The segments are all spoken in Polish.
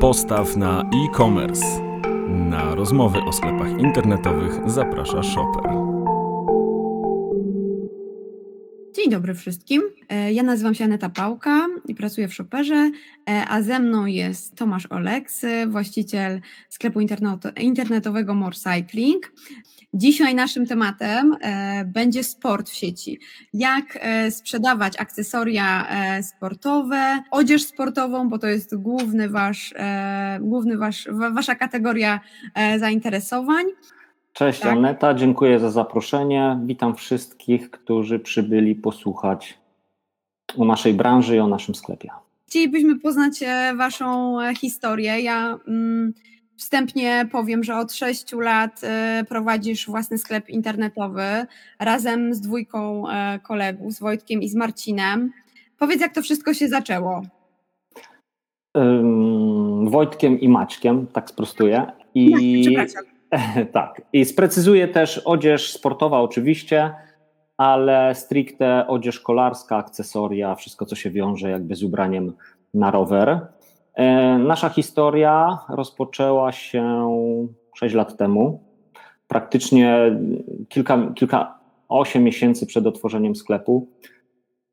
Postaw na e-commerce. Na rozmowy o sklepach internetowych zaprasza Shopper. Dzień dobry wszystkim. E, ja nazywam się Aneta Pałka i pracuję w Shopperze, e, a ze mną jest Tomasz Oleks, właściciel sklepu internetowego More Cycling. Dzisiaj naszym tematem e, będzie sport w sieci. Jak e, sprzedawać akcesoria e, sportowe, odzież sportową, bo to jest główny wasz, główny wasz, wasza kategoria zainteresowań. Cześć tak. Aneta, dziękuję za zaproszenie. Witam wszystkich, którzy przybyli posłuchać o naszej branży i o naszym sklepie. Chcielibyśmy poznać Waszą historię. Ja mm, Wstępnie powiem, że od sześciu lat y, prowadzisz własny sklep internetowy razem z dwójką e, kolegów, z Wojtkiem i z Marcinem. Powiedz, jak to wszystko się zaczęło? Wojtkiem i Maćkiem, tak sprostuję. I, Przepraszam. tak. I sprecyzuję też odzież sportowa oczywiście, ale stricte odzież kolarska, akcesoria, wszystko co się wiąże jakby z ubraniem na rower. E, nasza historia rozpoczęła się 6 lat temu. Praktycznie kilka, kilka, 8 miesięcy przed otworzeniem sklepu.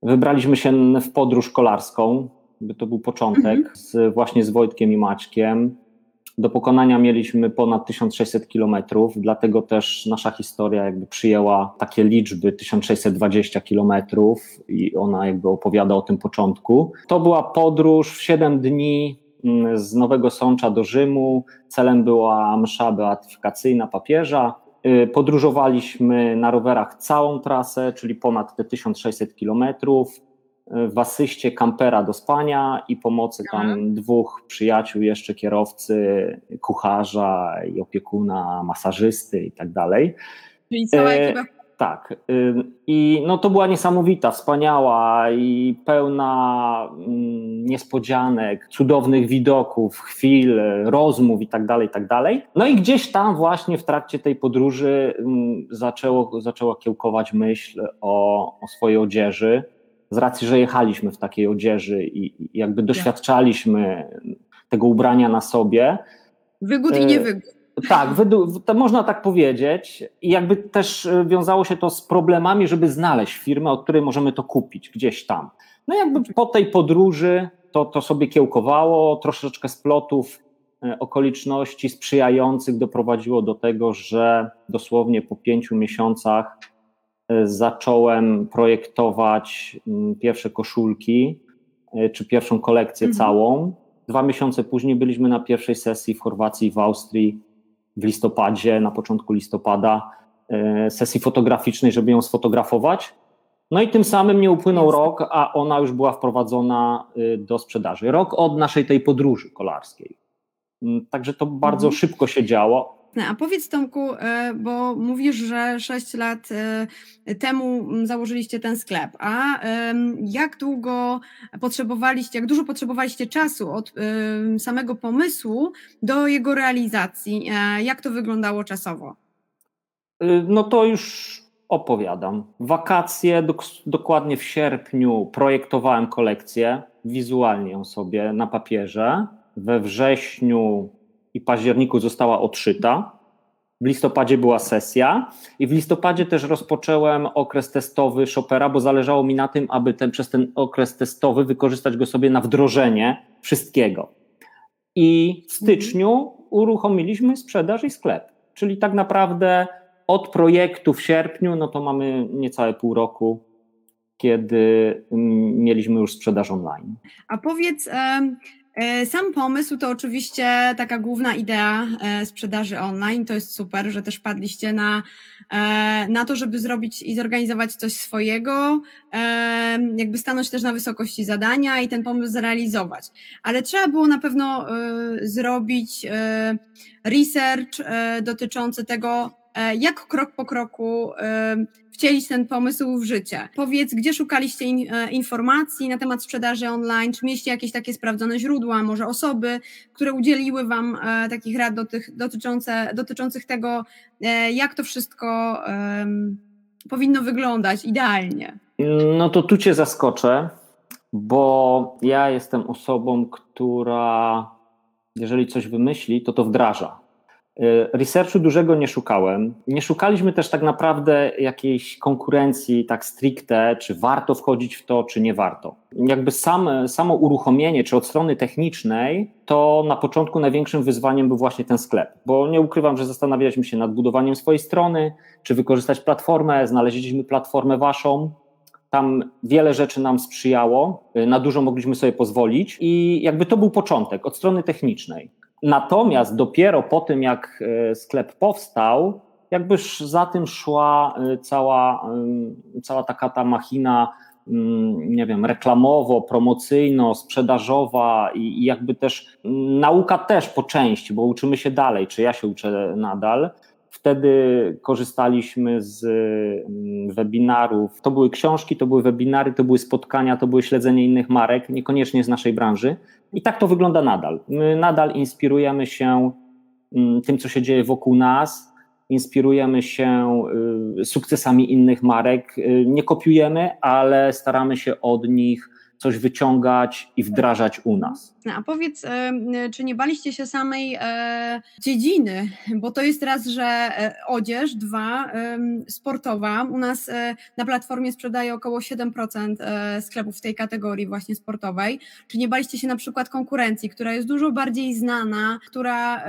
Wybraliśmy się w podróż kolarską, by to był początek, mhm. z, właśnie z Wojtkiem i Maćkiem. Do pokonania mieliśmy ponad 1600 kilometrów, dlatego też nasza historia jakby przyjęła takie liczby 1620 kilometrów i ona jakby opowiada o tym początku. To była podróż w 7 dni mm, z Nowego Sącza do Rzymu. Celem była msza beatyfikacyjna papieża. Y, podróżowaliśmy na rowerach całą trasę, czyli ponad te 1600 kilometrów w asyście kampera do spania i pomocy tam dwóch przyjaciół, jeszcze kierowcy, kucharza i opiekuna, masażysty i tak dalej. Czyli cała e, ekipa. tak. I no to była niesamowita, wspaniała i pełna mm, niespodzianek, cudownych widoków, chwil, rozmów i tak dalej, i tak dalej. No i gdzieś tam właśnie w trakcie tej podróży mm, zaczęło, zaczęła kiełkować myśl o, o swojej odzieży z racji, że jechaliśmy w takiej odzieży i, jakby doświadczaliśmy tego ubrania na sobie. Wygód i e, niewygód. Tak, można tak powiedzieć. I jakby też e, wiązało się to z problemami, żeby znaleźć firmę, od której możemy to kupić gdzieś tam. No jakby po tej podróży to, to sobie kiełkowało, troszeczkę splotów e, okoliczności sprzyjających doprowadziło do tego, że dosłownie po pięciu miesiącach zacząłem projektować mm, pierwsze koszulki, e, czy pierwszą kolekcję mhm. całą. Dwa miesiące później byliśmy na pierwszej sesji w Chorwacji, w Austrii, w listopadzie, na początku listopada, e, sesji fotograficznej, żeby ją sfotografować. No i tym samym nie upłynął rok, a ona już była wprowadzona y, do sprzedaży. Rok od naszej tej podróży kolarskiej. Mm, także to bardzo mhm. szybko się działo. A powiedz Tomku, e, bo mówisz, że 6 lat e, temu założyliście ten sklep, a jak długo potrzebowaliście, jak dużo potrzebowaliście czasu od samego pomysłu do jego realizacji? E, jak to wyglądało czasowo? Y, no to już opowiadam. Wakacje, dokładnie w sierpniu projektowałem kolekcję, wizualnie ją sobie na papierze. We wrześniu i październiku została odszyta. W listopadzie była sesja i w listopadzie też rozpocząłem okres testowy Chopera, bo zależało mi na tym, aby ten, przez ten okres testowy wykorzystać go sobie na wdrożenie wszystkiego. I w styczniu uruchomiliśmy sprzedaż i sklep. Czyli tak naprawdę od projektu w sierpniu, no to mamy niecałe pół roku, kiedy mm, mieliśmy już sprzedaż online. A powiedz, sam pomysł to oczywiście taka główna idea e, sprzedaży online. To jest super, że też padliście na, e, na to, żeby zrobić i zorganizować coś swojego, jakby stanąć też na wysokości zadania i ten pomysł zrealizować. Ale trzeba było na pewno zrobić research dotyczący tego, jak krok po kroku wcielić ten pomysł w życie. Powiedz, gdzie szukaliście in, e, informacji na temat sprzedaży online? Czy mieliście jakieś takie sprawdzone źródła, może osoby, które udzieliły Wam e, takich rad dotyczące, dotyczących tego, e, jak to wszystko powinno wyglądać idealnie? No to tu Cię zaskoczę, bo ja jestem osobą, która jeżeli coś wymyśli, to to wdraża. Y, researchu dużego nie szukałem. Nie szukaliśmy też tak naprawdę jakiejś konkurencji tak stricte, czy warto wchodzić w to, czy nie warto. Jakby sam, samo uruchomienie, czy od strony technicznej, to na początku największym wyzwaniem był właśnie ten sklep, bo nie ukrywam, że zastanawialiśmy się nad budowaniem swojej strony, czy wykorzystać platformę, znaleźliśmy platformę waszą, tam wiele rzeczy nam sprzyjało, y, na dużo mogliśmy sobie pozwolić i jakby to był początek od strony technicznej. Natomiast dopiero po tym, jak e, sklep powstał, jakbyż za tym szła e, cała, cała taka ta machina, mm, nie wiem, reklamowo, promocyjno, sprzedażowa i, jakby też nauka też po części, bo uczymy się dalej, czy ja się uczę nadal. Wtedy korzystaliśmy z mm, webinarów. To były książki, to były webinary, to były spotkania, to były śledzenie innych marek, niekoniecznie z naszej branży. I tak to wygląda nadal. My nadal inspirujemy się mm, tym, co się dzieje wokół nas, inspirujemy się y, sukcesami innych marek. Y, nie kopiujemy, ale staramy się od nich coś wyciągać i wdrażać u nas. A powiedz, e, czy nie baliście się samej e, dziedziny? Bo to jest raz, że e, odzież, dwa, sportowa. U nas na platformie sprzedaje około 7% sklepów w tej kategorii właśnie sportowej. Czy nie baliście się na przykład konkurencji, która jest dużo bardziej znana, która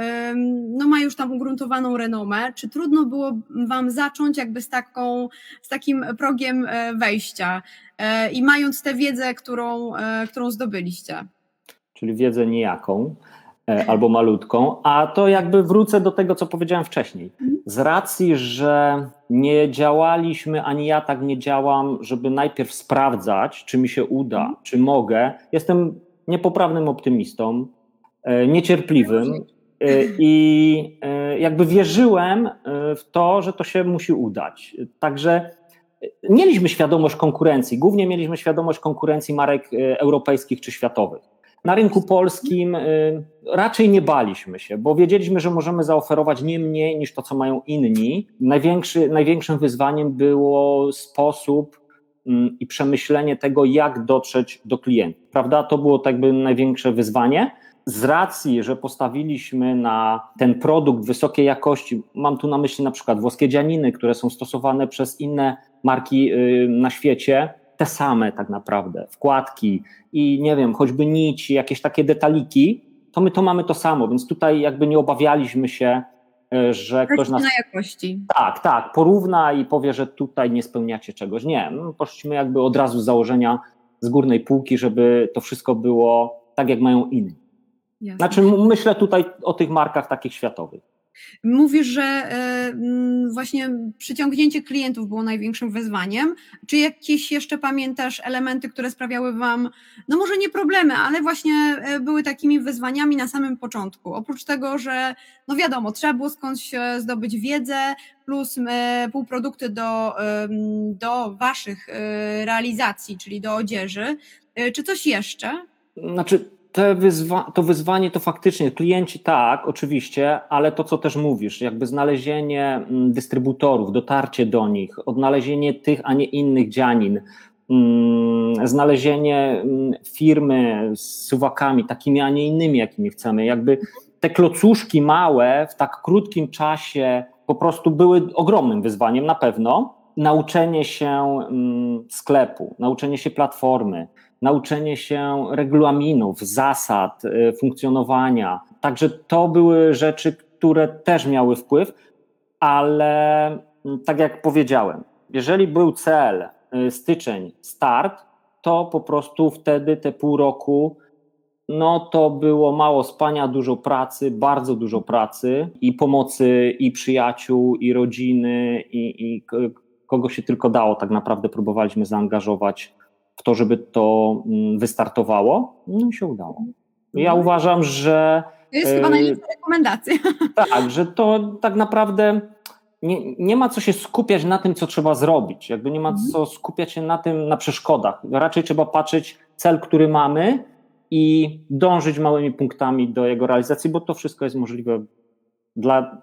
no, ma już tam ugruntowaną renomę? Czy trudno było Wam zacząć jakby z, taką, z takim progiem wejścia? i mając tę wiedzę, którą, którą zdobyliście czyli wiedzę niejaką e, albo malutką, a to jakby wrócę do tego, co powiedziałem wcześniej. Z racji, że nie działaliśmy, ani ja tak nie działam, żeby najpierw sprawdzać, czy mi się uda, czy mogę. Jestem niepoprawnym optymistą, e, niecierpliwym e, i jakby wierzyłem w to, że to się musi udać. Także mieliśmy świadomość konkurencji, głównie mieliśmy świadomość konkurencji marek europejskich czy światowych. Na rynku polskim y, raczej nie baliśmy się, bo wiedzieliśmy, że możemy zaoferować nie mniej niż to, co mają inni. Największy, największym wyzwaniem było sposób mm, i przemyślenie tego, jak dotrzeć do klientów. Prawda? To było tak by największe wyzwanie. Z racji, że postawiliśmy na ten produkt wysokiej jakości, mam tu na myśli na przykład włoskie dzianiny, które są stosowane przez inne marki y, na świecie, te same tak naprawdę, wkładki i nie wiem, choćby nici, jakieś takie detaliki, to my to mamy to samo, więc tutaj jakby nie obawialiśmy się, e, że ktoś nas... na jakości. Tak, tak, porówna i powie, że tutaj nie spełniacie czegoś. Nie, poszliśmy jakby od razu z założenia z górnej półki, żeby to wszystko było tak, jak mają inni. Jasne. Znaczy myślę tutaj o tych markach takich światowych. Mówisz, że e, właśnie przyciągnięcie klientów było największym wyzwaniem. Czy jakieś jeszcze pamiętasz elementy, które sprawiały Wam, no może nie problemy, ale właśnie e, były takimi wyzwaniami na samym początku? Oprócz tego, że no wiadomo, trzeba było skądś e, zdobyć wiedzę, plus półprodukty do, do Waszych realizacji, czyli do odzieży. Czy coś jeszcze? Znaczy, te wyzwa to wyzwanie to faktycznie klienci tak, oczywiście, ale to co też mówisz, jakby znalezienie mm, dystrybutorów, dotarcie do nich, odnalezienie tych, a nie innych dzianin, mm, znalezienie mm, firmy z suwakami takimi, a nie innymi, jakimi chcemy, jakby te klocuszki małe w tak krótkim czasie po prostu były ogromnym wyzwaniem na pewno. Nauczenie się sklepu, nauczenie się platformy, nauczenie się regulaminów, zasad y, funkcjonowania. Także to były rzeczy, które też miały wpływ, ale mm, tak jak powiedziałem, jeżeli był cel y, styczeń, start, to po prostu wtedy te pół roku no to było mało spania, dużo pracy, bardzo dużo pracy i pomocy i przyjaciół, i rodziny, i, i kogo się tylko dało, tak naprawdę próbowaliśmy zaangażować w to, żeby to mm, wystartowało, no się udało. Ja mhm. uważam, że. To jest chyba najlepsza rekomendacja. Tak, że to tak naprawdę nie, nie ma co się skupiać na tym, co trzeba zrobić. Jakby nie ma mhm. co skupiać się na tym, na przeszkodach. Raczej trzeba patrzeć cel, który mamy i dążyć małymi punktami do jego realizacji, bo to wszystko jest możliwe dla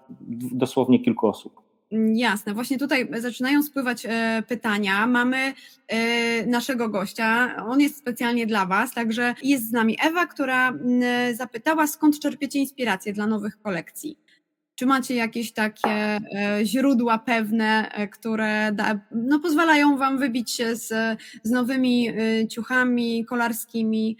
dosłownie kilku osób. Jasne, właśnie tutaj zaczynają spływać e, pytania. Mamy e, naszego gościa, on jest specjalnie dla Was, także jest z nami Ewa, która zapytała, skąd czerpiecie inspirację dla nowych kolekcji. Czy macie jakieś takie e, źródła pewne, które da, no, pozwalają Wam wybić się z, z nowymi ciuchami kolarskimi?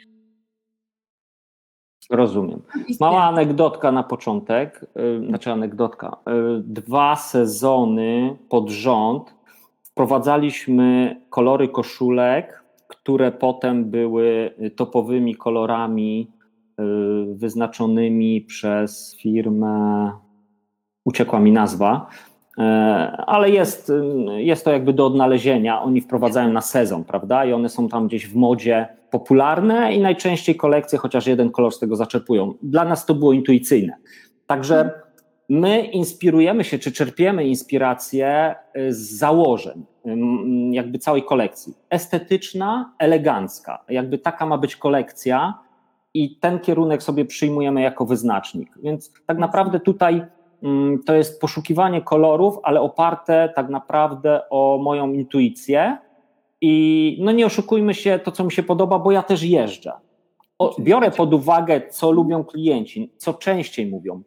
Rozumiem. Mała anegdotka na początek, y, znaczy anegdotka. Y, dwa sezony pod rząd wprowadzaliśmy kolory koszulek, które potem były topowymi kolorami y, wyznaczonymi przez firmę, uciekła mi nazwa, ale jest, jest to jakby do odnalezienia. Oni wprowadzają na sezon, prawda? I one są tam gdzieś w modzie popularne i najczęściej kolekcje chociaż jeden kolor z tego zaczerpują. Dla nas to było intuicyjne. Także my inspirujemy się, czy czerpiemy inspirację y, z założeń, jakby całej kolekcji. Estetyczna, elegancka, jakby taka ma być kolekcja i ten kierunek sobie przyjmujemy jako wyznacznik. Więc tak naprawdę tutaj to jest poszukiwanie kolorów, ale oparte tak naprawdę o moją intuicję. I no nie oszukujmy się, to co mi się podoba, bo ja też jeżdżę. O, biorę pod uwagę, co lubią klienci, co częściej mówią,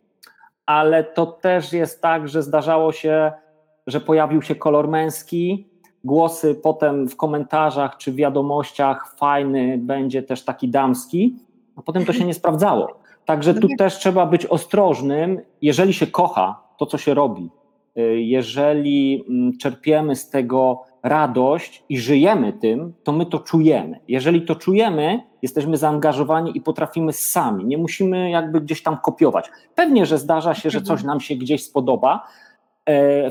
ale to też jest tak, że zdarzało się, że pojawił się kolor męski, głosy potem w komentarzach czy w wiadomościach fajny będzie też taki damski, a potem to się nie sprawdzało. Także tu też trzeba być ostrożnym, jeżeli się kocha to, co się robi, y, jeżeli mm, czerpiemy z tego radość i żyjemy tym, to my to czujemy. Jeżeli to czujemy, jesteśmy zaangażowani i potrafimy sami. Nie musimy jakby gdzieś tam kopiować. Pewnie, że zdarza się, że coś nam się gdzieś spodoba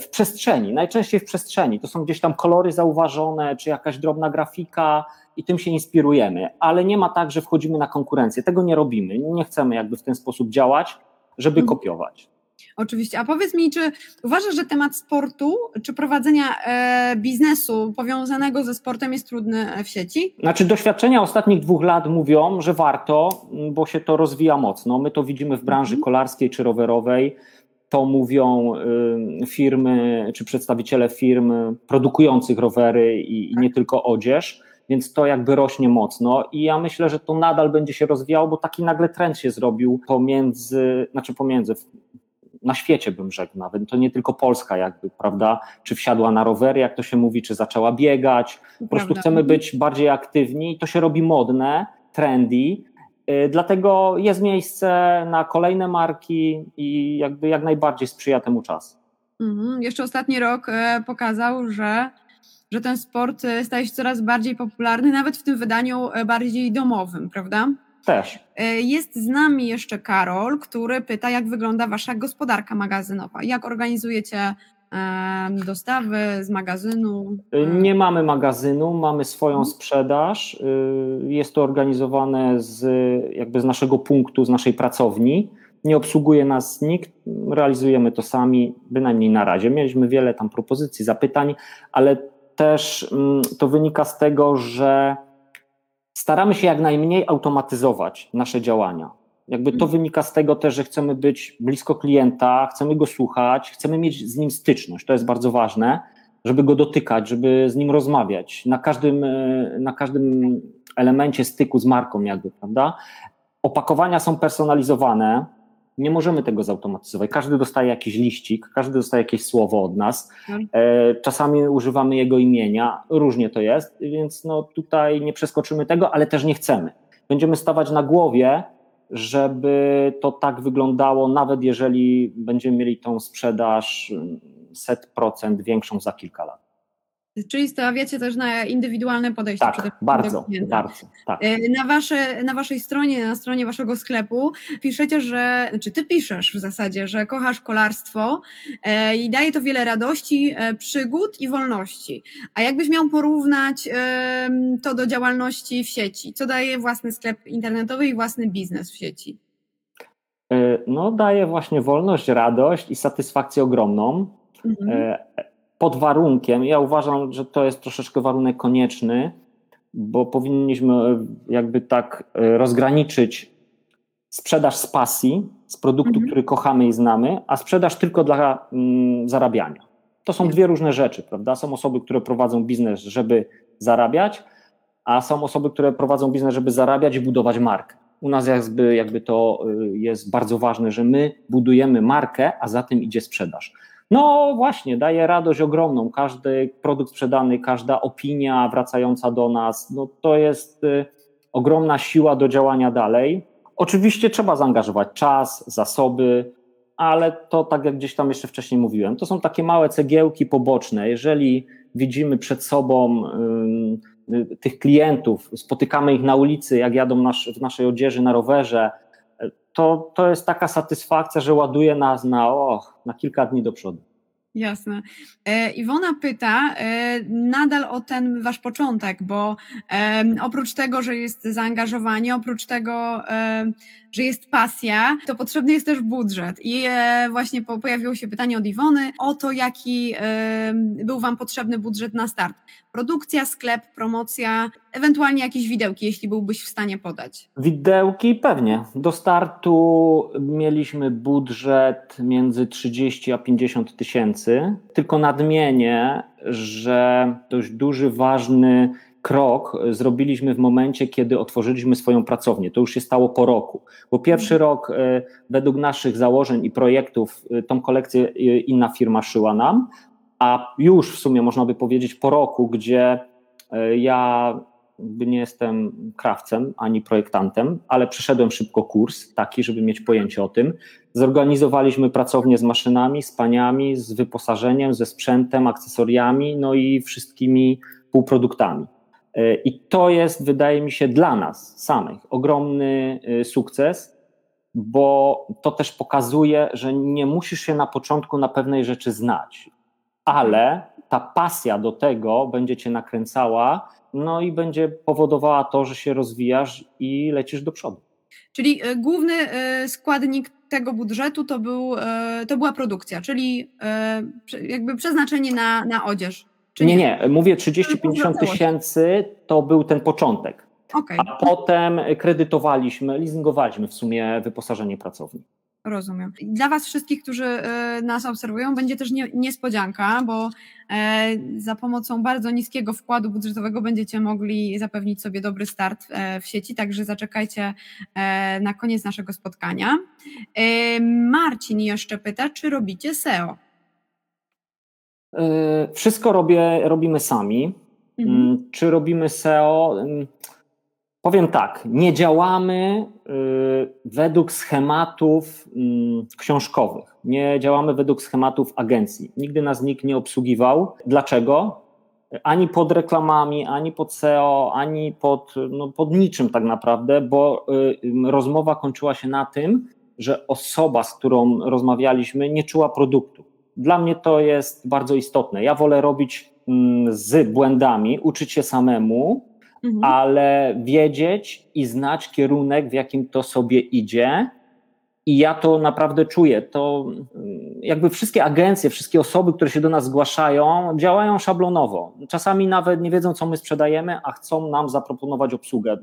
w przestrzeni, najczęściej w przestrzeni. To są gdzieś tam kolory zauważone, czy jakaś drobna grafika i tym się inspirujemy, ale nie ma tak, że wchodzimy na konkurencję. Tego nie robimy. Nie chcemy jakby w ten sposób działać, żeby mhm. kopiować. Oczywiście. A powiedz mi, czy uważasz, że temat sportu, czy prowadzenia e, biznesu powiązanego ze sportem jest trudny w sieci? Znaczy, doświadczenia ostatnich dwóch lat mówią, że warto, bo się to rozwija mocno. My to widzimy w branży mhm. kolarskiej czy rowerowej. To mówią y, firmy czy przedstawiciele firm produkujących rowery i, i nie tylko odzież więc to jakby rośnie mocno i ja myślę, że to nadal będzie się rozwijało, bo taki nagle trend się zrobił pomiędzy, znaczy pomiędzy, na świecie bym rzekł nawet, to nie tylko Polska jakby, prawda, czy wsiadła na rowery, jak to się mówi, czy zaczęła biegać, po prostu chcemy być bardziej aktywni i to się robi modne, trendy, Dlatego jest miejsce na kolejne marki i jakby jak najbardziej sprzyja temu czas. Mhm. Jeszcze ostatni rok e, pokazał, że, że ten sport e, staje się coraz bardziej popularny, nawet w tym wydaniu e, bardziej domowym, prawda? Też. E, jest z nami jeszcze Karol, który pyta, jak wygląda Wasza gospodarka magazynowa. Jak organizujecie dostawy z magazynu? E, nie mamy magazynu, mamy swoją mhm. sprzedaż. E, jest to organizowane z, jakby z naszego punktu, z naszej pracowni. Nie obsługuje nas nikt, realizujemy to sami, bynajmniej na razie. Mieliśmy wiele tam propozycji, zapytań, ale też mm, to wynika z tego, że staramy się jak najmniej automatyzować nasze działania. Jakby to mhm. wynika z tego też, że chcemy być blisko klienta, chcemy go słuchać, chcemy mieć z nim styczność. To jest bardzo ważne, żeby go dotykać, żeby z nim rozmawiać na każdym, e, na każdym elemencie styku z marką, jakby, prawda? Opakowania są personalizowane, nie możemy tego zautomatyzować. Każdy dostaje jakiś liścik, każdy dostaje jakieś słowo od nas. Mhm. E, czasami używamy jego imienia, różnie to jest, więc no tutaj nie przeskoczymy tego, ale też nie chcemy. Będziemy stawać na głowie, żeby to tak wyglądało, nawet jeżeli będziemy mieli tą sprzedaż mm, set procent większą za kilka lat. Czyli stawiacie też na indywidualne podejście. Tak, bardzo, bardzo. Tak. E, na, wasze, na waszej stronie, na stronie waszego sklepu piszecie, że, czy ty piszesz w zasadzie, że kochasz kolarstwo e, i daje to wiele radości, e, przygód i wolności. A jakbyś miał porównać to do działalności w sieci? Co daje własny sklep internetowy i własny biznes w sieci? No, daje właśnie wolność, radość i satysfakcję ogromną. Mhm. E, pod warunkiem, ja uważam, że to jest troszeczkę warunek konieczny, bo powinniśmy e, jakby tak e, rozgraniczyć sprzedaż z pasji, z produktu, mhm. który kochamy i znamy, a sprzedaż tylko dla mm, zarabiania. To są dwie różne rzeczy, prawda? Są osoby, które prowadzą biznes, żeby zarabiać, a są osoby, które prowadzą biznes, żeby zarabiać i budować markę. U nas jakby, jakby to y, jest bardzo ważne, że my budujemy markę, a za tym idzie sprzedaż. No właśnie, daje radość ogromną. Każdy produkt sprzedany, każda opinia wracająca do nas, no to jest y, ogromna siła do działania dalej. Oczywiście trzeba zaangażować czas, zasoby, ale to tak jak gdzieś tam jeszcze wcześniej mówiłem, to są takie małe cegiełki poboczne. Jeżeli widzimy przed sobą y, tych klientów, spotykamy ich na ulicy, jak jadą w naszej odzieży na rowerze, to, to jest taka satysfakcja, że ładuje nas na, och, na kilka dni do przodu. Jasne. E, Iwona pyta e, nadal o ten wasz początek, bo e, oprócz tego, że jest zaangażowanie, oprócz tego, że jest pasja, to potrzebny jest też budżet. I właśnie pojawiło się pytanie od Iwony o to, jaki był wam potrzebny budżet na start. Produkcja, sklep, promocja, ewentualnie jakieś widełki, jeśli byłbyś w stanie podać. Widełki pewnie. Do startu mieliśmy budżet między 30 a 50 tysięcy. Tylko nadmienię, że dość duży, ważny krok zrobiliśmy w momencie, kiedy otworzyliśmy swoją pracownię. To już się stało po roku, bo pierwszy mhm. rok e, według naszych założeń i projektów e, tą kolekcję e, inna firma szyła nam, a już w sumie można by powiedzieć po roku, gdzie ja nie jestem krawcem ani projektantem, ale przeszedłem szybko kurs taki, żeby mieć pojęcie o tym. Zorganizowaliśmy pracownię z maszynami, z paniami, z wyposażeniem, ze sprzętem, akcesoriami, no i wszystkimi półproduktami. E, I to jest, wydaje mi się, dla nas samych ogromny e, sukces, bo to też pokazuje, że nie musisz się na początku na pewnej rzeczy znać, ale ta pasja do tego będzie cię nakręcała, no i będzie powodowała to, że się rozwijasz i lecisz do przodu. Czyli e, główny składnik tego budżetu to, był, to była produkcja, czyli jakby przeznaczenie na, na odzież. Czy nie, nie, mówię 30-50 tysięcy to był ten początek. Okay. A potem kredytowaliśmy, leasingowaliśmy w sumie wyposażenie pracowni. Rozumiem. Dla Was wszystkich, którzy e, nas obserwują, będzie też niespodzianka, bo e, za pomocą bardzo niskiego wkładu budżetowego będziecie mogli zapewnić sobie dobry start e, w sieci, także zaczekajcie na koniec naszego spotkania. Marcin jeszcze pyta, czy robicie SEO? E, wszystko robię, robimy sami. Mhm. Mm, czy robimy SEO? Mm, powiem tak, nie działamy y, według schematów mm, książkowych, nie działamy według schematów agencji. Nigdy nas nikt nie obsługiwał. Dlaczego? Ani pod reklamami, ani pod SEO, ani pod, no, pod niczym tak naprawdę, bo y, rozmowa kończyła się na tym, że osoba, z którą rozmawialiśmy, nie czuła produktu dla mnie to jest bardzo istotne. Ja wolę robić mm, z błędami, uczyć się samemu, mhm. ale wiedzieć i znać kierunek, w jakim to sobie idzie. I ja to naprawdę czuję. To mm, jakby wszystkie agencje, wszystkie osoby, które się do nas zgłaszają, działają szablonowo. Czasami nawet nie wiedzą, co my sprzedajemy, a chcą nam zaproponować obsługę.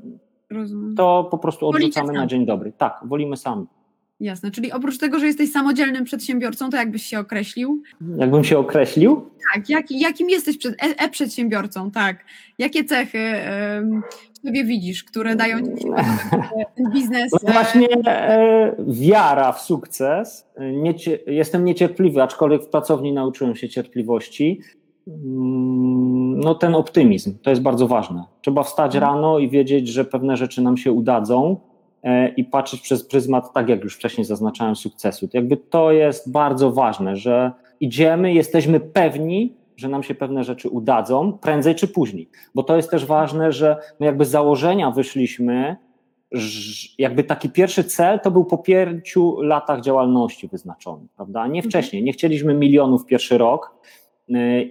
Rozumiem. To po prostu odrzucamy na dzień dobry. Tak, wolimy sami. Jasne, czyli oprócz tego, że jesteś samodzielnym przedsiębiorcą, to jakbyś się określił? Jakbym się określił? Tak, jak, jakim jesteś e, e-przedsiębiorcą, tak. Jakie cechy w sobie widzisz, które dają ci ten biznes? No właśnie e, wiara w sukces. Niecie, jestem niecierpliwy, aczkolwiek w pracowni nauczyłem się cierpliwości. Mm, no ten optymizm, to jest bardzo ważne. Trzeba wstać mhm. rano i wiedzieć, że pewne rzeczy nam się udadzą E, i patrzeć przez pryzmat, tak jak już wcześniej zaznaczałem, sukcesu. Jakby to jest bardzo ważne, że idziemy, jesteśmy pewni, że nam się pewne rzeczy udadzą prędzej czy później. Bo to jest też ważne, że my jakby z założenia wyszliśmy, jakby taki pierwszy cel to był po pięciu latach działalności wyznaczony, prawda? Nie mhm. wcześniej, nie chcieliśmy milionów pierwszy rok,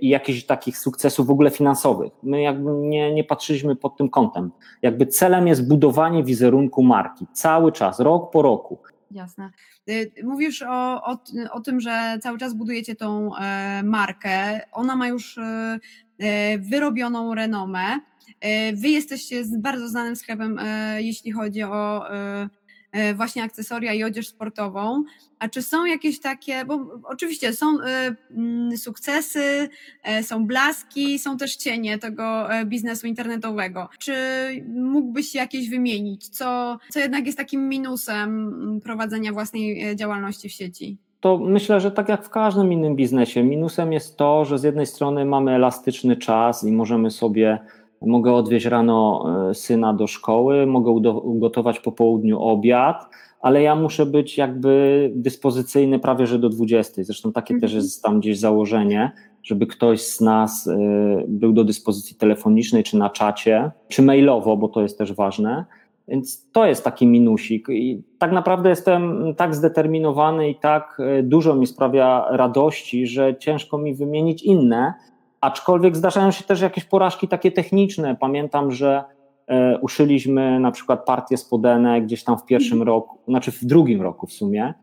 i jakichś takich sukcesów w ogóle finansowych. My jakby nie, nie patrzyliśmy pod tym kątem. Jakby celem jest budowanie wizerunku marki cały czas, rok po roku. Jasne. Y, mówisz o, o, o tym, że cały czas budujecie tą e, markę. Ona ma już e, e wyrobioną renomę. Wy jesteście bardzo znanym sklepem, jeśli chodzi o właśnie akcesoria i odzież sportową. A czy są jakieś takie, bo oczywiście są mm, sukcesy, są blaski, są też cienie tego biznesu internetowego. Czy mógłbyś jakieś wymienić, co, co jednak jest takim minusem mm, prowadzenia własnej działalności w sieci? to myślę, że tak jak w każdym innym biznesie, minusem jest to, że z jednej strony mamy elastyczny czas i możemy sobie, mogę odwieźć rano e, syna do szkoły, mogę ugotować po południu obiad, ale ja muszę być jakby dyspozycyjny prawie że do 20. Zresztą takie też mhm. jest tam gdzieś założenie, żeby ktoś z nas e, był do dyspozycji telefonicznej, czy na czacie, czy mailowo, bo to jest też ważne. Więc to jest taki minusik. I tak naprawdę jestem tak zdeterminowany i tak e, dużo mi sprawia radości, że ciężko mi wymienić inne. Aczkolwiek zdarzają się też jakieś porażki takie techniczne. Pamiętam, że e, uszyliśmy na przykład partię spodenek gdzieś tam w pierwszym mhm. roku, znaczy w drugim roku w sumie.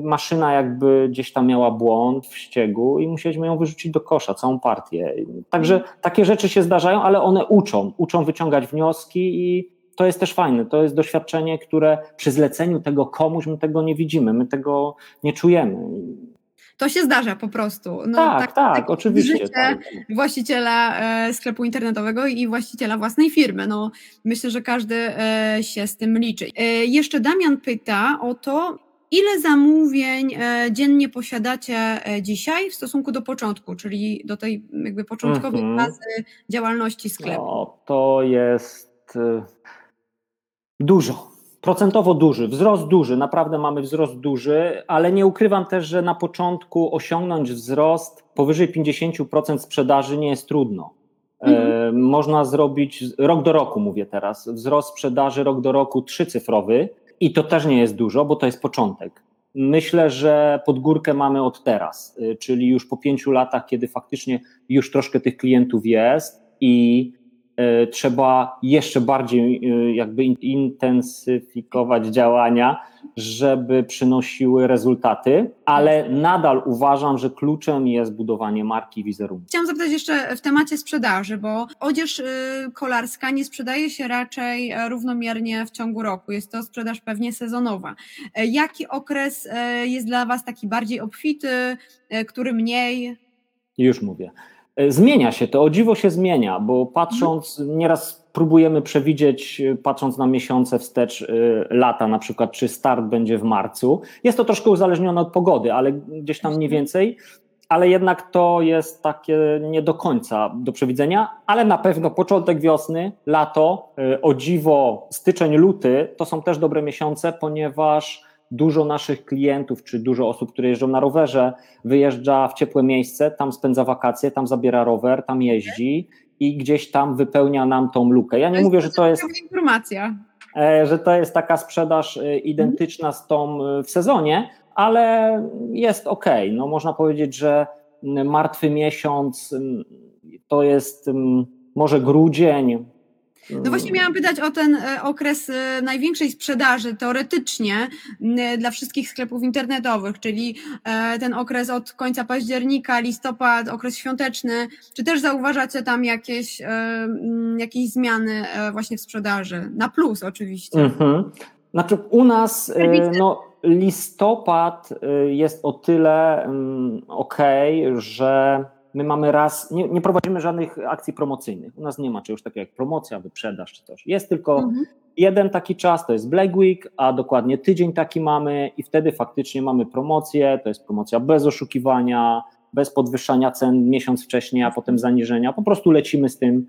Maszyna jakby gdzieś tam miała błąd w ściegu i musieliśmy ją wyrzucić do kosza, całą partię. Także takie rzeczy się zdarzają, ale one uczą, uczą wyciągać wnioski i to jest też fajne. To jest doświadczenie, które przy zleceniu tego komuś my tego nie widzimy, my tego nie czujemy. To się zdarza po prostu. No, tak, tak, tak, tak oczywiście. Tak. Właściciela e, sklepu internetowego i właściciela własnej firmy. No, myślę, że każdy e, się z tym liczy. E, jeszcze Damian pyta o to, ile zamówień dziennie posiadacie dzisiaj w stosunku do początku, czyli do tej jakby początkowej mm -hmm. fazy działalności sklepu? No, to jest Dużo. Procentowo duży, wzrost duży, naprawdę mamy wzrost duży, ale nie ukrywam też, że na początku osiągnąć wzrost powyżej 50% sprzedaży nie jest trudno. E, mhm. można zrobić rok do roku, mówię teraz, wzrost sprzedaży rok do roku trzycyfrowy i to też nie jest dużo, bo to jest początek. Myślę, że pod górkę mamy od teraz, e, czyli już po pięciu latach, kiedy faktycznie już troszkę tych klientów jest i trzeba jeszcze bardziej e, jakby intensyfikować działania, żeby przynosiły rezultaty, ale nadal uważam, że kluczem jest budowanie marki wizerunku. Chciałam zapytać jeszcze w temacie sprzedaży, bo odzież y, kolarska nie sprzedaje się raczej równomiernie w ciągu roku. Jest to sprzedaż pewnie sezonowa. E, jaki okres jest dla Was taki bardziej obfity, który mniej? Już mówię. E, zmienia się to, o dziwo się zmienia, bo patrząc, nieraz próbujemy przewidzieć, e, patrząc na miesiące wstecz e, lata, na przykład, czy start będzie w marcu. Jest to troszkę uzależnione od pogody, ale gdzieś tam mniej więcej, ale jednak to jest takie nie do końca do przewidzenia, ale na pewno początek wiosny, lato, o dziwo, styczeń, luty to są też dobre miesiące, ponieważ dużo naszych klientów, czy dużo osób, które jeżdżą na rowerze, wyjeżdża w ciepłe miejsce, tam spędza wakacje, tam zabiera rower, tam jeździ i gdzieś tam wypełnia nam tą lukę. Ja nie mówię, że to jest. Informacja. E, że to jest taka sprzedaż e, identyczna z tą e, w sezonie, ale jest ok. No, można powiedzieć, że martwy miesiąc to jest może grudzień, no właśnie miałam pytać o ten e, okres e, największej sprzedaży teoretycznie dla wszystkich sklepów internetowych, czyli e, ten okres od końca października, listopad, okres świąteczny. Czy też zauważacie tam jakieś, jakieś zmiany właśnie w sprzedaży? Na plus oczywiście. Mhm. Znaczy u nas no, listopad jest o tyle ok, że my mamy raz, nie, nie, prowadzimy żadnych akcji promocyjnych. U nas nie ma czegoś takiego jak promocja, wyprzedaż czy coś. Jest tylko mhm. jeden taki czas, to jest Black Week, a dokładnie tydzień taki mamy i wtedy faktycznie mamy promocję, to jest promocja bez oszukiwania, bez podwyższania cen miesiąc wcześniej, a potem zaniżenia. Po prostu lecimy z tym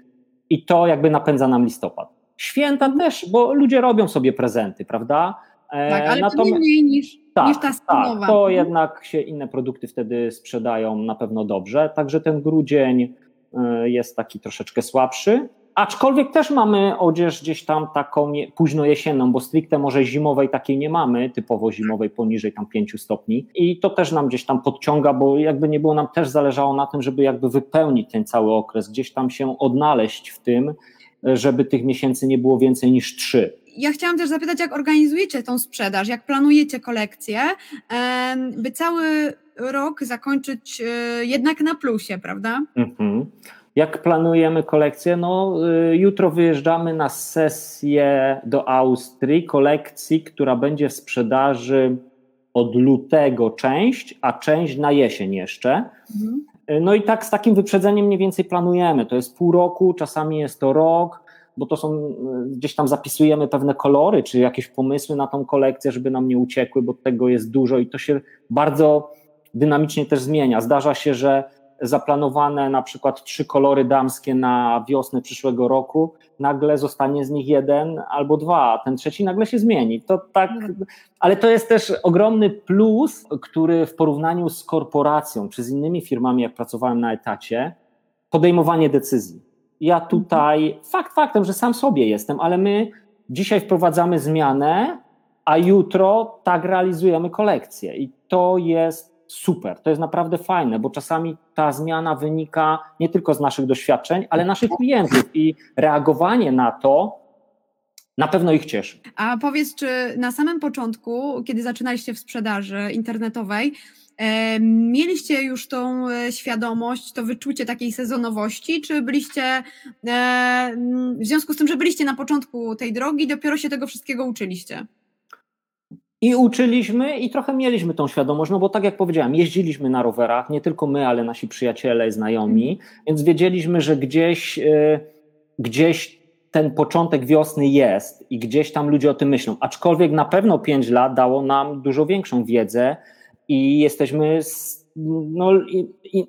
i to jakby napędza nam listopad. Święta też, bo ludzie robią sobie prezenty, prawda? E, tak, ale Natomiast, to mniej niż, tak, niż ta stanowa. Tak, to jednak się inne produkty wtedy sprzedają na pewno dobrze, także ten grudzień e, jest taki troszeczkę słabszy, aczkolwiek też mamy odzież gdzieś tam taką późno jesienną, bo stricte może zimowej takiej nie mamy, typowo zimowej poniżej tam 5 stopni. I to też nam gdzieś tam podciąga, bo jakby nie było nam też zależało na tym, żeby jakby wypełnić ten cały okres, gdzieś tam się odnaleźć w tym, żeby tych miesięcy nie było więcej niż 3 ja chciałam też zapytać, jak organizujecie tą sprzedaż, jak planujecie kolekcję, by cały rok zakończyć e, jednak na plusie, prawda? Mhm. Jak planujemy kolekcję? No, y, jutro wyjeżdżamy na sesję do Austrii kolekcji, która będzie w sprzedaży od lutego część, a część na jesień jeszcze. Mhm. No i tak z takim wyprzedzeniem mniej więcej planujemy. To jest pół roku, czasami jest to rok, bo to są, gdzieś tam zapisujemy pewne kolory, czy jakieś pomysły na tą kolekcję, żeby nam nie uciekły, bo tego jest dużo i to się bardzo dynamicznie też zmienia. Zdarza się, że zaplanowane na przykład trzy kolory damskie na wiosnę przyszłego roku, nagle zostanie z nich jeden albo dwa, a ten trzeci nagle się zmieni. To tak, ale to jest też ogromny plus, który w porównaniu z korporacją czy z innymi firmami, jak pracowałem na etacie, podejmowanie decyzji. Ja tutaj, fakt faktem, że sam sobie jestem, ale my dzisiaj wprowadzamy zmianę, a jutro tak realizujemy kolekcję. I to jest super, to jest naprawdę fajne, bo czasami ta zmiana wynika nie tylko z naszych doświadczeń, ale naszych klientów i reagowanie na to na pewno ich cieszy. A powiedz, czy na samym początku, kiedy zaczynaliście w sprzedaży internetowej, mieliście już tą e, świadomość, to wyczucie takiej sezonowości, czy byliście e, w związku z tym, że byliście na początku tej drogi, dopiero się tego wszystkiego uczyliście? I uczyliśmy i trochę mieliśmy tą świadomość, no bo tak jak powiedziałem, jeździliśmy na rowerach, nie tylko my, ale nasi przyjaciele, znajomi, więc wiedzieliśmy, że gdzieś, e, gdzieś ten początek wiosny jest i gdzieś tam ludzie o tym myślą. Aczkolwiek na pewno 5 lat dało nam dużo większą wiedzę i jesteśmy no,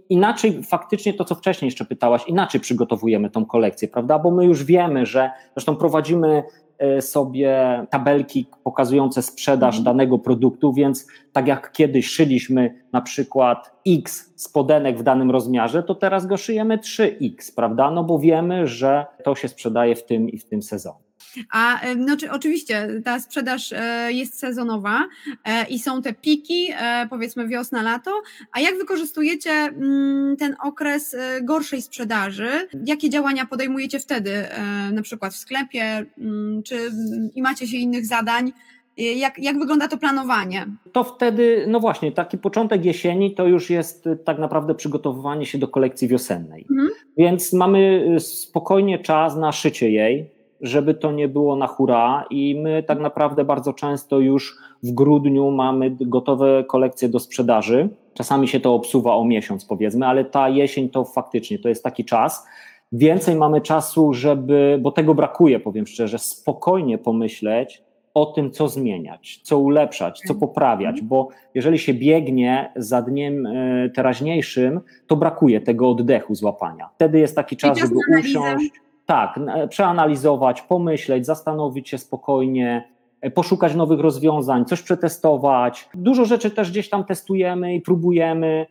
inaczej faktycznie to, co wcześniej jeszcze pytałaś, inaczej przygotowujemy tą kolekcję, prawda? Bo my już wiemy, że zresztą prowadzimy E, sobie tabelki pokazujące sprzedaż mhm. danego produktu, więc tak jak kiedyś szyliśmy na przykład X spodenek w danym rozmiarze, to teraz go szyjemy 3X, prawda? No bo wiemy, że to się sprzedaje w tym i w tym sezonie. A no, czy, oczywiście ta sprzedaż e, jest sezonowa e, i są te piki, e, powiedzmy wiosna, lato. A jak wykorzystujecie mm, ten okres gorszej sprzedaży? Jakie działania podejmujecie wtedy, na przykład w sklepie, mm, czy i macie się innych zadań? Jak, jak wygląda to planowanie? To wtedy, no właśnie, taki początek jesieni to już jest tak naprawdę przygotowywanie się do kolekcji wiosennej. Mhm. Więc mamy spokojnie czas na szycie jej żeby to nie było na hura i my tak naprawdę bardzo często już w grudniu mamy gotowe kolekcje do sprzedaży. Czasami się to obsuwa o miesiąc powiedzmy, ale ta jesień to faktycznie to jest taki czas. Więcej mamy czasu, żeby, bo tego brakuje, powiem szczerze, spokojnie pomyśleć o tym, co zmieniać, co ulepszać, co poprawiać, bo jeżeli się biegnie za dniem e, teraźniejszym, to brakuje tego oddechu złapania. Wtedy jest taki czas, żeby usiąść tak, przeanalizować, pomyśleć, zastanowić się spokojnie, e, poszukać nowych rozwiązań, coś przetestować. Dużo rzeczy też gdzieś tam testujemy i próbujemy,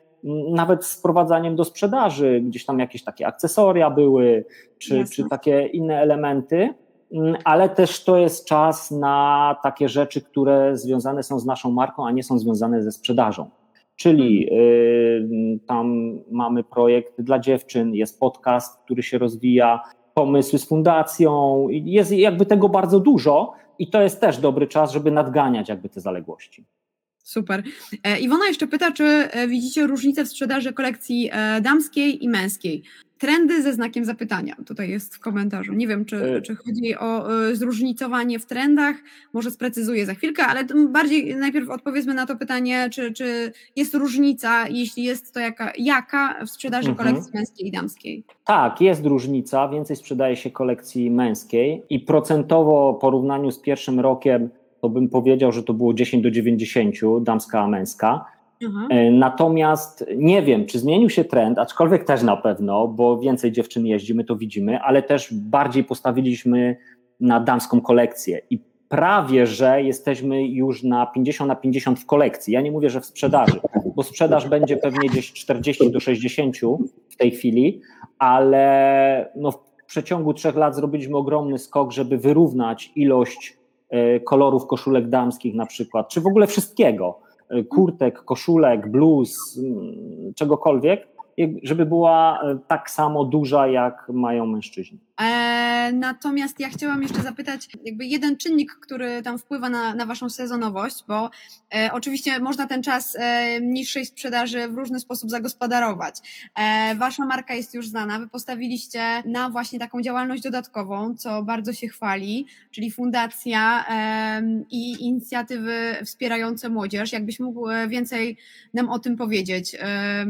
nawet z wprowadzaniem do sprzedaży, gdzieś tam jakieś takie akcesoria były, czy, czy takie inne elementy, ale też to jest czas na takie rzeczy, które związane są z naszą marką, a nie są związane ze sprzedażą. Czyli y, tam mamy projekt dla dziewczyn, jest podcast, który się rozwija, pomysły z fundacją. Jest jakby tego bardzo dużo i to jest też dobry czas, żeby nadganiać jakby te zaległości. Super. E, Iwona jeszcze pyta, czy e, widzicie różnicę w sprzedaży kolekcji e, damskiej i męskiej? Trendy ze znakiem zapytania. Tutaj jest w komentarzu. Nie wiem, czy, e, czy chodzi o e, zróżnicowanie w trendach. Może sprecyzuję za chwilkę, ale bardziej najpierw odpowiedzmy na to pytanie, czy, czy jest różnica, jeśli jest to jaka, jaka w sprzedaży mhm. kolekcji męskiej i damskiej? Tak, jest różnica. Więcej sprzedaje się kolekcji męskiej i procentowo w porównaniu z pierwszym rokiem to bym powiedział, że to było 10 do 90, damska a męska E, natomiast nie wiem, czy zmienił się trend, aczkolwiek też na pewno, bo więcej dziewczyn jeździ, my to widzimy, ale też bardziej postawiliśmy na damską kolekcję. I prawie, że jesteśmy już na 50 na 50 w kolekcji. Ja nie mówię, że w sprzedaży, bo sprzedaż będzie pewnie gdzieś 40 do 60 w tej chwili, ale no w przeciągu trzech lat zrobiliśmy ogromny skok, żeby wyrównać ilość e, kolorów koszulek damskich na przykład, czy w ogóle wszystkiego kurtek, koszulek, bluz, czegokolwiek, żeby była e, tak samo duża, jak mają mężczyźni. E, natomiast ja chciałam jeszcze zapytać, jakby jeden czynnik, który tam wpływa na, na Waszą sezonowość, bo e, oczywiście można ten czas e, niższej sprzedaży w różny sposób zagospodarować. E, wasza marka jest już znana, Wy postawiliście na właśnie taką działalność dodatkową, co bardzo się chwali, czyli fundacja i inicjatywy wspierające młodzież. Jakbyś mógł e, więcej nam o tym powiedzieć? E,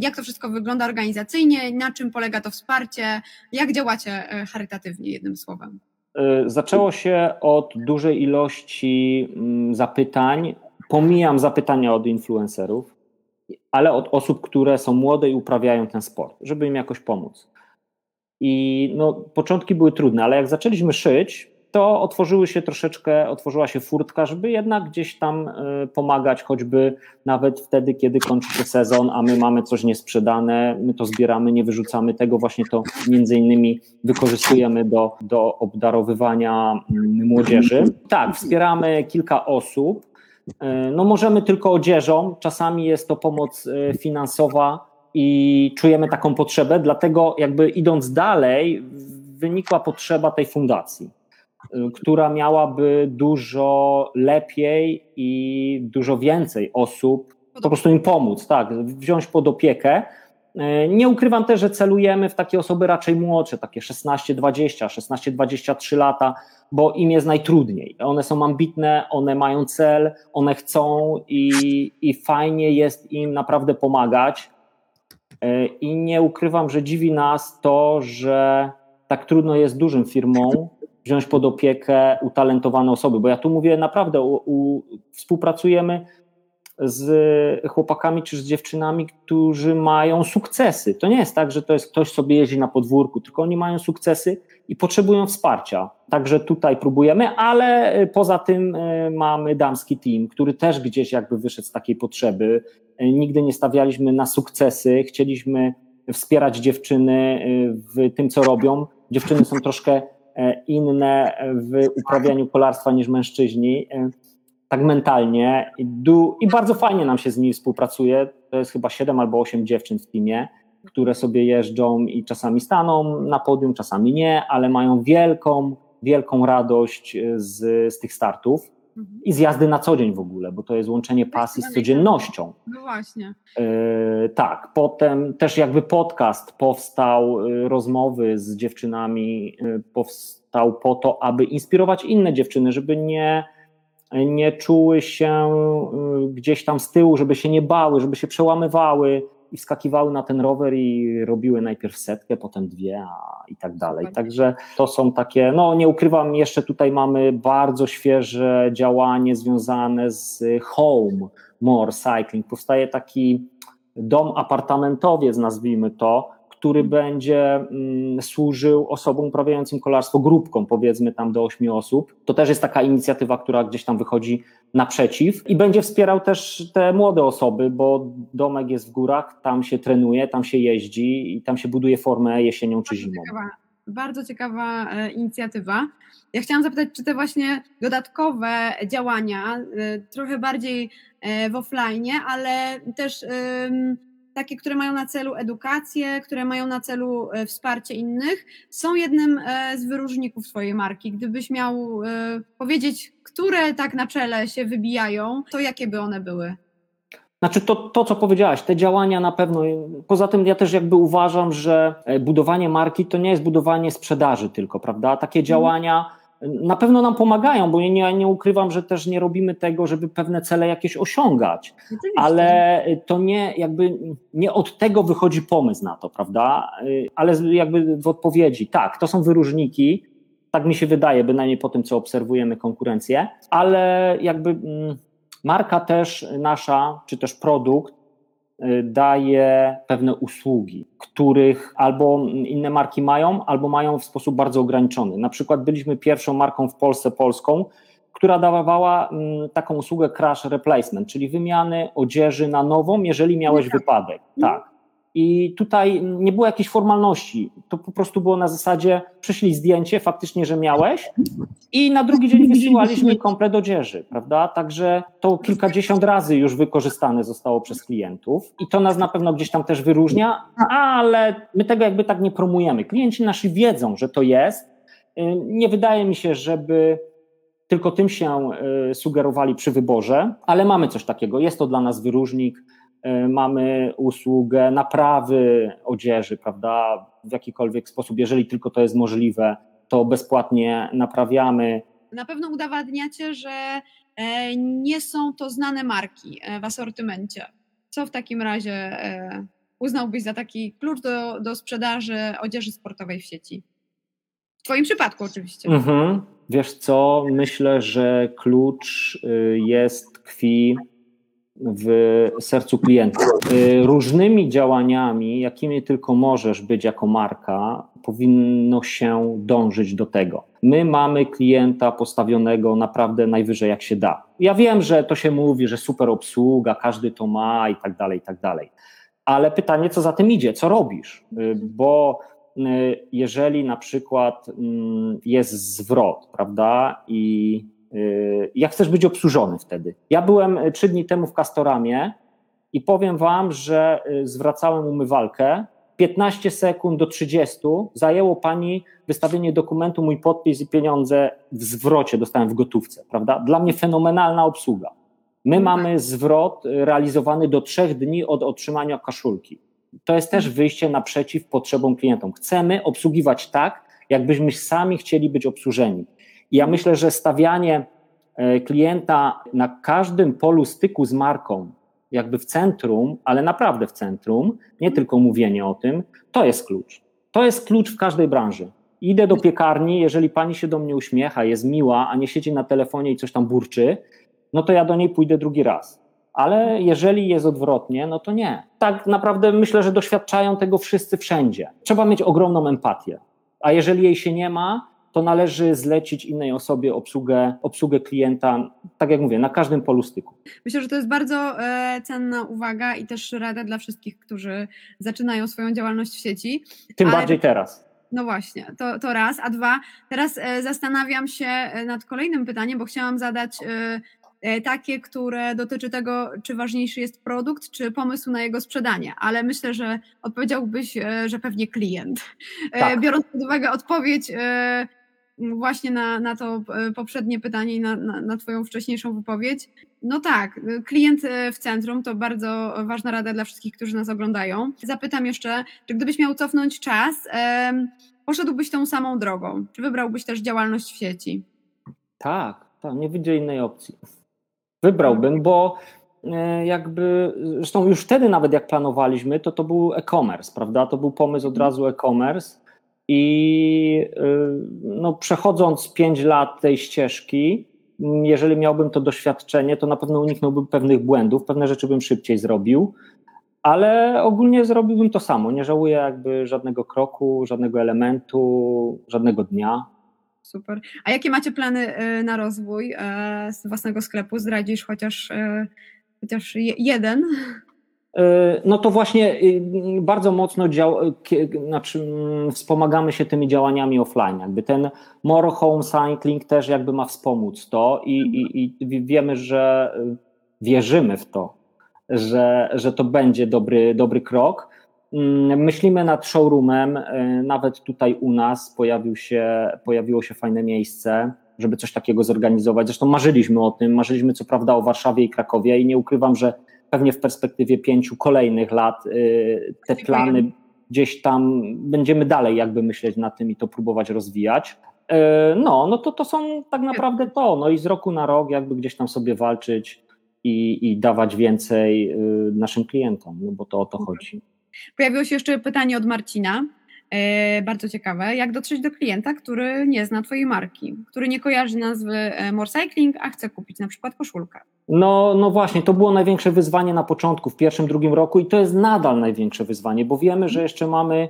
jak to wszystko wygląda organizacyjnie, na czym polega to wsparcie, jak działacie charytatywnie, jednym słowem? E, zaczęło się od dużej ilości mm, zapytań. Pomijam zapytania od influencerów, ale od osób, które są młode i uprawiają ten sport, żeby im jakoś pomóc. I no, początki były trudne, ale jak zaczęliśmy szyć, to otworzyły się troszeczkę, otworzyła się furtka, żeby jednak gdzieś tam e, pomagać, choćby nawet wtedy, kiedy kończy się sezon, a my mamy coś niesprzedane, my to zbieramy, nie wyrzucamy tego, właśnie to między innymi wykorzystujemy do, do obdarowywania mm, młodzieży. Tak, wspieramy kilka osób, e, no możemy tylko odzieżą, czasami jest to pomoc e, finansowa i czujemy taką potrzebę, dlatego jakby idąc dalej, wynikła potrzeba tej fundacji. Która miałaby dużo lepiej i dużo więcej osób po prostu im pomóc, tak, wziąć pod opiekę. Nie ukrywam też, że celujemy w takie osoby raczej młodsze, takie 16-20, 16-23 lata, bo im jest najtrudniej. One są ambitne, one mają cel, one chcą i, i fajnie jest im naprawdę pomagać. I nie ukrywam, że dziwi nas to, że tak trudno jest dużym firmom wziąć pod opiekę utalentowane osoby, bo ja tu mówię naprawdę, u, u, współpracujemy z chłopakami czy z dziewczynami, którzy mają sukcesy. To nie jest tak, że to jest ktoś sobie jeździ na podwórku, tylko oni mają sukcesy i potrzebują wsparcia. Także tutaj próbujemy, ale poza tym e, mamy damski team, który też gdzieś jakby wyszedł z takiej potrzeby. E, nigdy nie stawialiśmy na sukcesy, chcieliśmy wspierać dziewczyny e, w tym, co robią. Dziewczyny są troszkę E, inne w uprawianiu kolarstwa niż mężczyźni, e, tak mentalnie i bardzo fajnie nam się z nimi współpracuje. To jest chyba 7 albo 8 dziewczyn w teamie, które sobie jeżdżą i czasami staną na podium, czasami nie, ale mają wielką, wielką radość z, z tych startów. I z jazdy na co dzień w ogóle, bo to jest łączenie pasji z codziennością. No właśnie. Yy, tak, potem też jakby podcast powstał, yy, rozmowy z dziewczynami yy, powstał po to, aby inspirować inne dziewczyny, żeby nie, nie czuły się gdzieś tam z tyłu, żeby się nie bały, żeby się przełamywały, i wskakiwały na ten rower i robiły najpierw setkę, potem dwie a, i tak dalej. Także to są takie, no nie ukrywam, jeszcze tutaj mamy bardzo świeże działanie związane z home more cycling. Powstaje taki dom apartamentowiec, nazwijmy to, który będzie mm, służył osobom uprawiającym kolarstwo grupką, powiedzmy tam do ośmiu osób. To też jest taka inicjatywa, która gdzieś tam wychodzi naprzeciw i będzie wspierał też te młode osoby, bo domek jest w górach, tam się trenuje, tam się jeździ i tam się buduje formę jesienią czy zimą. Bardzo ciekawa e, inicjatywa. Ja chciałam zapytać, czy te właśnie dodatkowe działania, e, trochę bardziej e, w offline, ale też takie, które mają na celu edukację, które mają na celu e, wsparcie innych, są jednym e, z wyróżników swojej marki. Gdybyś miał e, powiedzieć, które tak na czele się wybijają, to jakie by one były? Znaczy to, to, co powiedziałaś, te działania na pewno. Poza tym ja też jakby uważam, że budowanie marki to nie jest budowanie sprzedaży tylko, prawda? Takie mhm. działania na pewno nam pomagają, bo nie, nie ukrywam, że też nie robimy tego, żeby pewne cele jakieś osiągać, Oczywiście. ale to nie jakby nie od tego wychodzi pomysł na to, prawda? Ale jakby w odpowiedzi, tak, to są wyróżniki, tak mi się wydaje, bynajmniej po tym, co obserwujemy konkurencję, ale jakby mm, marka też nasza, czy też produkt Y, daje pewne usługi, których albo inne marki mają, albo mają w sposób bardzo ograniczony. Na przykład byliśmy pierwszą marką w Polsce polską, która dawała mm, taką usługę crash replacement, czyli wymiany odzieży na nową, jeżeli miałeś wypadek. Tak. I tutaj nie było jakiejś formalności. To po prostu było na zasadzie, przyszli zdjęcie, faktycznie, że miałeś, i na drugi dzień wysyłaliśmy komplet odzieży, prawda? Także to kilkadziesiąt razy już wykorzystane zostało przez klientów i to nas na pewno gdzieś tam też wyróżnia, ale my tego jakby tak nie promujemy. Klienci nasi wiedzą, że to jest. Nie wydaje mi się, żeby tylko tym się y, sugerowali przy wyborze, ale mamy coś takiego. Jest to dla nas wyróżnik mamy usługę naprawy odzieży, prawda, w jakikolwiek sposób, jeżeli tylko to jest możliwe, to bezpłatnie naprawiamy. Na pewno udowadniacie, że e, nie są to znane marki w asortymencie. Co w takim razie e, uznałbyś za taki klucz do, do sprzedaży odzieży sportowej w sieci? W Twoim przypadku oczywiście. Mhm. Wiesz co, myślę, że klucz y, jest tkwi w sercu klienta. Y, różnymi działaniami, jakimi tylko możesz być jako marka, powinno się dążyć do tego. My mamy klienta postawionego naprawdę najwyżej jak się da. Ja wiem, że to się mówi, że super obsługa, każdy to ma i tak dalej, i tak dalej. Ale pytanie, co za tym idzie, co robisz? Y, bo y, jeżeli na przykład mm, jest zwrot, prawda, i jak chcesz być obsłużony wtedy. Ja byłem y, trzy dni temu w Castoramie i powiem wam, że y, zwracałem umywalkę. 15 sekund do 30 zajęło pani wystawienie dokumentu, mój podpis i pieniądze w zwrocie dostałem w gotówce, prawda? Dla mnie fenomenalna obsługa. My mhm. mamy zwrot realizowany do trzech dni od otrzymania kaszulki. To jest też mhm. wyjście naprzeciw potrzebom klientom. Chcemy obsługiwać tak, jakbyśmy sami chcieli być obsłużeni. I ja myślę, że stawianie e, klienta na każdym polu styku z marką, jakby w centrum, ale naprawdę w centrum, nie tylko mówienie o tym, to jest klucz. To jest klucz w każdej branży. Idę do piekarni, jeżeli pani się do mnie uśmiecha, jest miła, a nie siedzi na telefonie i coś tam burczy, no to ja do niej pójdę drugi raz. Ale jeżeli jest odwrotnie, no to nie. Tak naprawdę myślę, że doświadczają tego wszyscy wszędzie. Trzeba mieć ogromną empatię. A jeżeli jej się nie ma, to należy zlecić innej osobie obsługę, obsługę klienta, tak jak mówię, na każdym polu styku. Myślę, że to jest bardzo e, cenna uwaga i też rada dla wszystkich, którzy zaczynają swoją działalność w sieci. Tym Ale... bardziej teraz. No właśnie, to, to raz. A dwa, teraz e, zastanawiam się e, nad kolejnym pytaniem, bo chciałam zadać takie, które dotyczy tego, czy ważniejszy jest produkt, czy pomysł na jego sprzedanie, ale myślę, że odpowiedziałbyś, że pewnie klient. Tak. Biorąc pod uwagę odpowiedź właśnie na, na to e, poprzednie pytanie i na, na, na, Twoją wcześniejszą wypowiedź. No tak, klient e, w centrum to bardzo ważna rada dla wszystkich, którzy nas oglądają. Zapytam jeszcze, czy gdybyś miał cofnąć czas, poszedłbyś tą samą drogą? Czy wybrałbyś też działalność w sieci? Tak, tak, nie widzę innej opcji. Wybrałbym, bo e, jakby, zresztą już wtedy nawet jak planowaliśmy, to to był e-commerce, prawda? To był pomysł od razu e-commerce i y, no, przechodząc 5 lat tej ścieżki, jeżeli miałbym to doświadczenie, to na pewno uniknąłbym pewnych błędów, pewne rzeczy bym szybciej zrobił, ale ogólnie zrobiłbym to samo. Nie żałuję jakby żadnego kroku, żadnego elementu, żadnego dnia. Super. A jakie macie plany y, na rozwój y, własnego sklepu? Zdradzisz chociaż, chociaż jeden? E, no to właśnie y, bardzo mocno dział, znaczy, mm, wspomagamy się tymi działaniami offline. Jakby ten More Home Cycling też jakby ma wspomóc to i, i, i wiemy, że y, wierzymy w to, że, że to będzie dobry, dobry krok. Mm, myślimy nad showroomem, y, nawet tutaj u nas pojawił się, pojawiło się fajne miejsce, żeby coś takiego zorganizować. Zresztą marzyliśmy o tym, marzyliśmy co prawda o Warszawie i Krakowie i nie ukrywam, że pewnie w perspektywie pięciu kolejnych lat y, te plany gdzieś tam będziemy dalej jakby myśleć na tym i to próbować rozwijać. Y, no, no to to są tak naprawdę to. No i z roku na rok jakby gdzieś tam sobie walczyć i, i dawać więcej y, naszym klientom, no bo to o to chodzi. Pojawiło się jeszcze pytanie od Marcina. E, bardzo ciekawe, jak dotrzeć do klienta, który nie zna Twojej marki, który nie kojarzy nazwy e, Morecycling, a chce kupić na przykład koszulkę. No, no właśnie, to było największe wyzwanie na początku, w pierwszym, drugim roku i to jest nadal największe wyzwanie, bo wiemy, że jeszcze mamy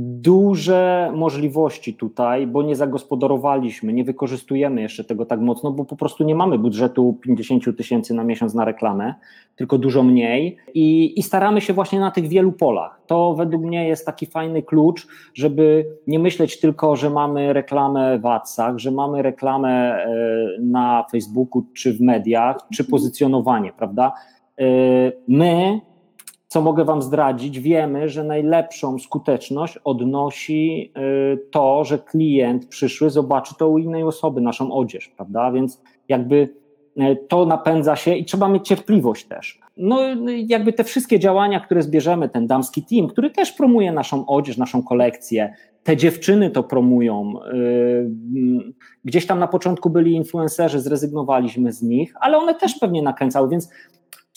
duże możliwości tutaj, bo nie zagospodarowaliśmy, nie wykorzystujemy jeszcze tego tak mocno, bo po prostu nie mamy budżetu 50 tysięcy na miesiąc na reklamę, tylko dużo mniej i, i staramy się właśnie na tych wielu polach. To według mnie jest taki fajny klucz, żeby nie myśleć tylko, że mamy reklamę w adsach, że mamy reklamę e, na Facebooku czy w mediach, czy pozycjonowanie, prawda? E, my co mogę Wam zdradzić, wiemy, że najlepszą skuteczność odnosi y, to, że klient przyszły zobaczy to u innej osoby, naszą odzież, prawda? Więc jakby y, to napędza się i trzeba mieć cierpliwość też. No, jakby te wszystkie działania, które zbierzemy, ten damski team, który też promuje naszą odzież, naszą kolekcję, te dziewczyny to promują. Y, gdzieś tam na początku byli influencerzy, zrezygnowaliśmy z nich, ale one też pewnie nakręcały, więc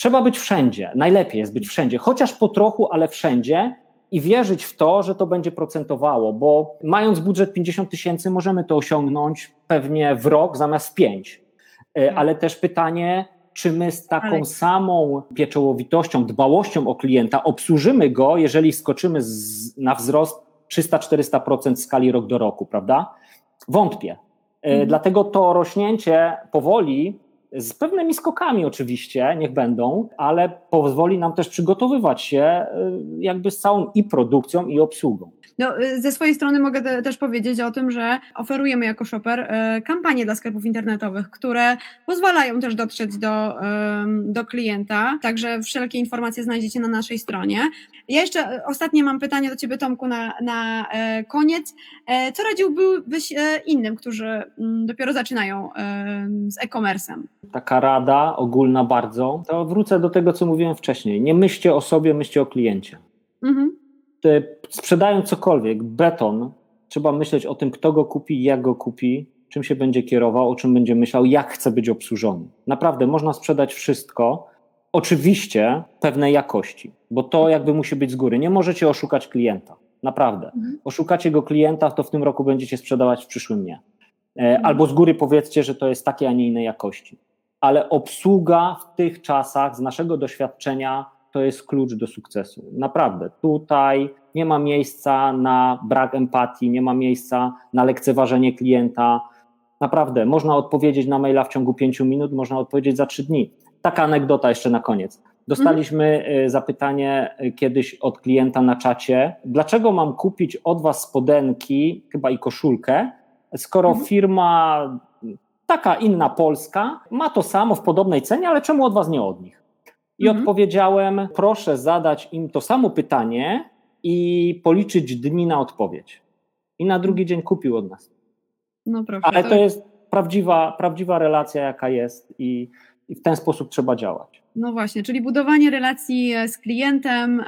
Trzeba być wszędzie. Najlepiej jest być wszędzie, chociaż po trochu, ale wszędzie i wierzyć w to, że to będzie procentowało, bo mając budżet 50 tysięcy, możemy to osiągnąć pewnie w rok zamiast w pięć. E, tak. Ale też pytanie, czy my z taką ale... samą pieczołowitością, dbałością o klienta obsłużymy go, jeżeli skoczymy z, na wzrost 300-400% skali rok do roku, prawda? Wątpię. E, mhm. Dlatego to rośnięcie powoli z pewnymi skokami oczywiście, niech będą, ale pozwoli nam też przygotowywać się y, jakby z całą i produkcją, i obsługą. No, y, ze swojej strony mogę te, też powiedzieć o tym, że oferujemy jako shopper y, kampanie dla sklepów internetowych, które pozwalają też dotrzeć do, do klienta, także wszelkie informacje znajdziecie na naszej stronie. Ja jeszcze ostatnie mam pytanie do Ciebie Tomku na, na koniec. E, co radziłbyś e, innym, którzy mm, dopiero zaczynają z e-commerce'em? Taka rada ogólna bardzo, to wrócę do tego, co mówiłem wcześniej. Nie myślcie o sobie, myślcie o kliencie. Mhm sprzedając cokolwiek, beton, trzeba myśleć o tym, kto go kupi, jak go kupi, czym się będzie kierował, o czym będzie myślał, jak chce być obsłużony. Naprawdę można sprzedać wszystko, oczywiście pewnej jakości, bo to jakby musi być z góry. Nie możecie oszukać klienta. Naprawdę. Mhm. Oszukacie go klienta, to w tym roku będziecie sprzedawać, w przyszłym nie. E, mhm. Albo z góry powiedzcie, że to jest takiej, a nie innej jakości. Ale obsługa w tych czasach, z naszego doświadczenia, to jest klucz do sukcesu. Naprawdę. Tutaj nie ma miejsca na brak empatii, nie ma miejsca na lekceważenie klienta. Naprawdę, można odpowiedzieć na maila w ciągu pięciu minut, można odpowiedzieć za trzy dni. Taka anegdota jeszcze na koniec. Dostaliśmy mhm. zapytanie y, kiedyś od klienta na czacie, dlaczego mam kupić od Was spodenki, chyba i koszulkę, skoro mhm. firma taka inna polska ma to samo w podobnej cenie, ale czemu od Was nie od nich? I mhm. odpowiedziałem, proszę zadać im to samo pytanie i policzyć dni na odpowiedź. I na drugi dzień kupił od nas. No proszę, Ale to, to jest prawdziwa, prawdziwa relacja, jaka jest, i, i w ten sposób trzeba działać. No właśnie, czyli budowanie relacji z klientem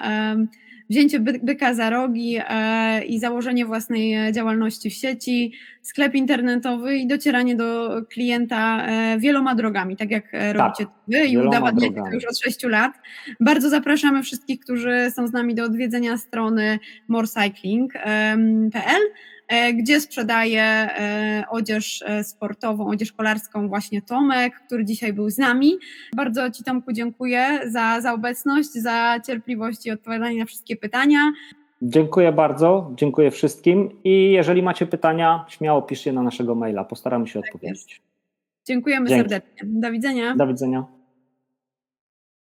wzięcie byka za rogi e, i założenie własnej działalności w sieci, sklep internetowy i docieranie do klienta e, wieloma drogami, tak jak tak, robicie wy i udowadniacie to już od 6 lat. Bardzo zapraszamy wszystkich, którzy są z nami do odwiedzenia strony morecycling.pl E, gdzie sprzedaje e, odzież e, sportową, odzież kolarską właśnie Tomek, który dzisiaj był z nami. Bardzo Ci Tomku dziękuję za, za obecność, za cierpliwość i odpowiadanie na wszystkie pytania. Dziękuję bardzo, dziękuję wszystkim i jeżeli macie pytania, śmiało piszcie na naszego maila, postaramy się tak odpowiedzieć. Jest. Dziękujemy Dzięki. serdecznie. Do widzenia. Do widzenia.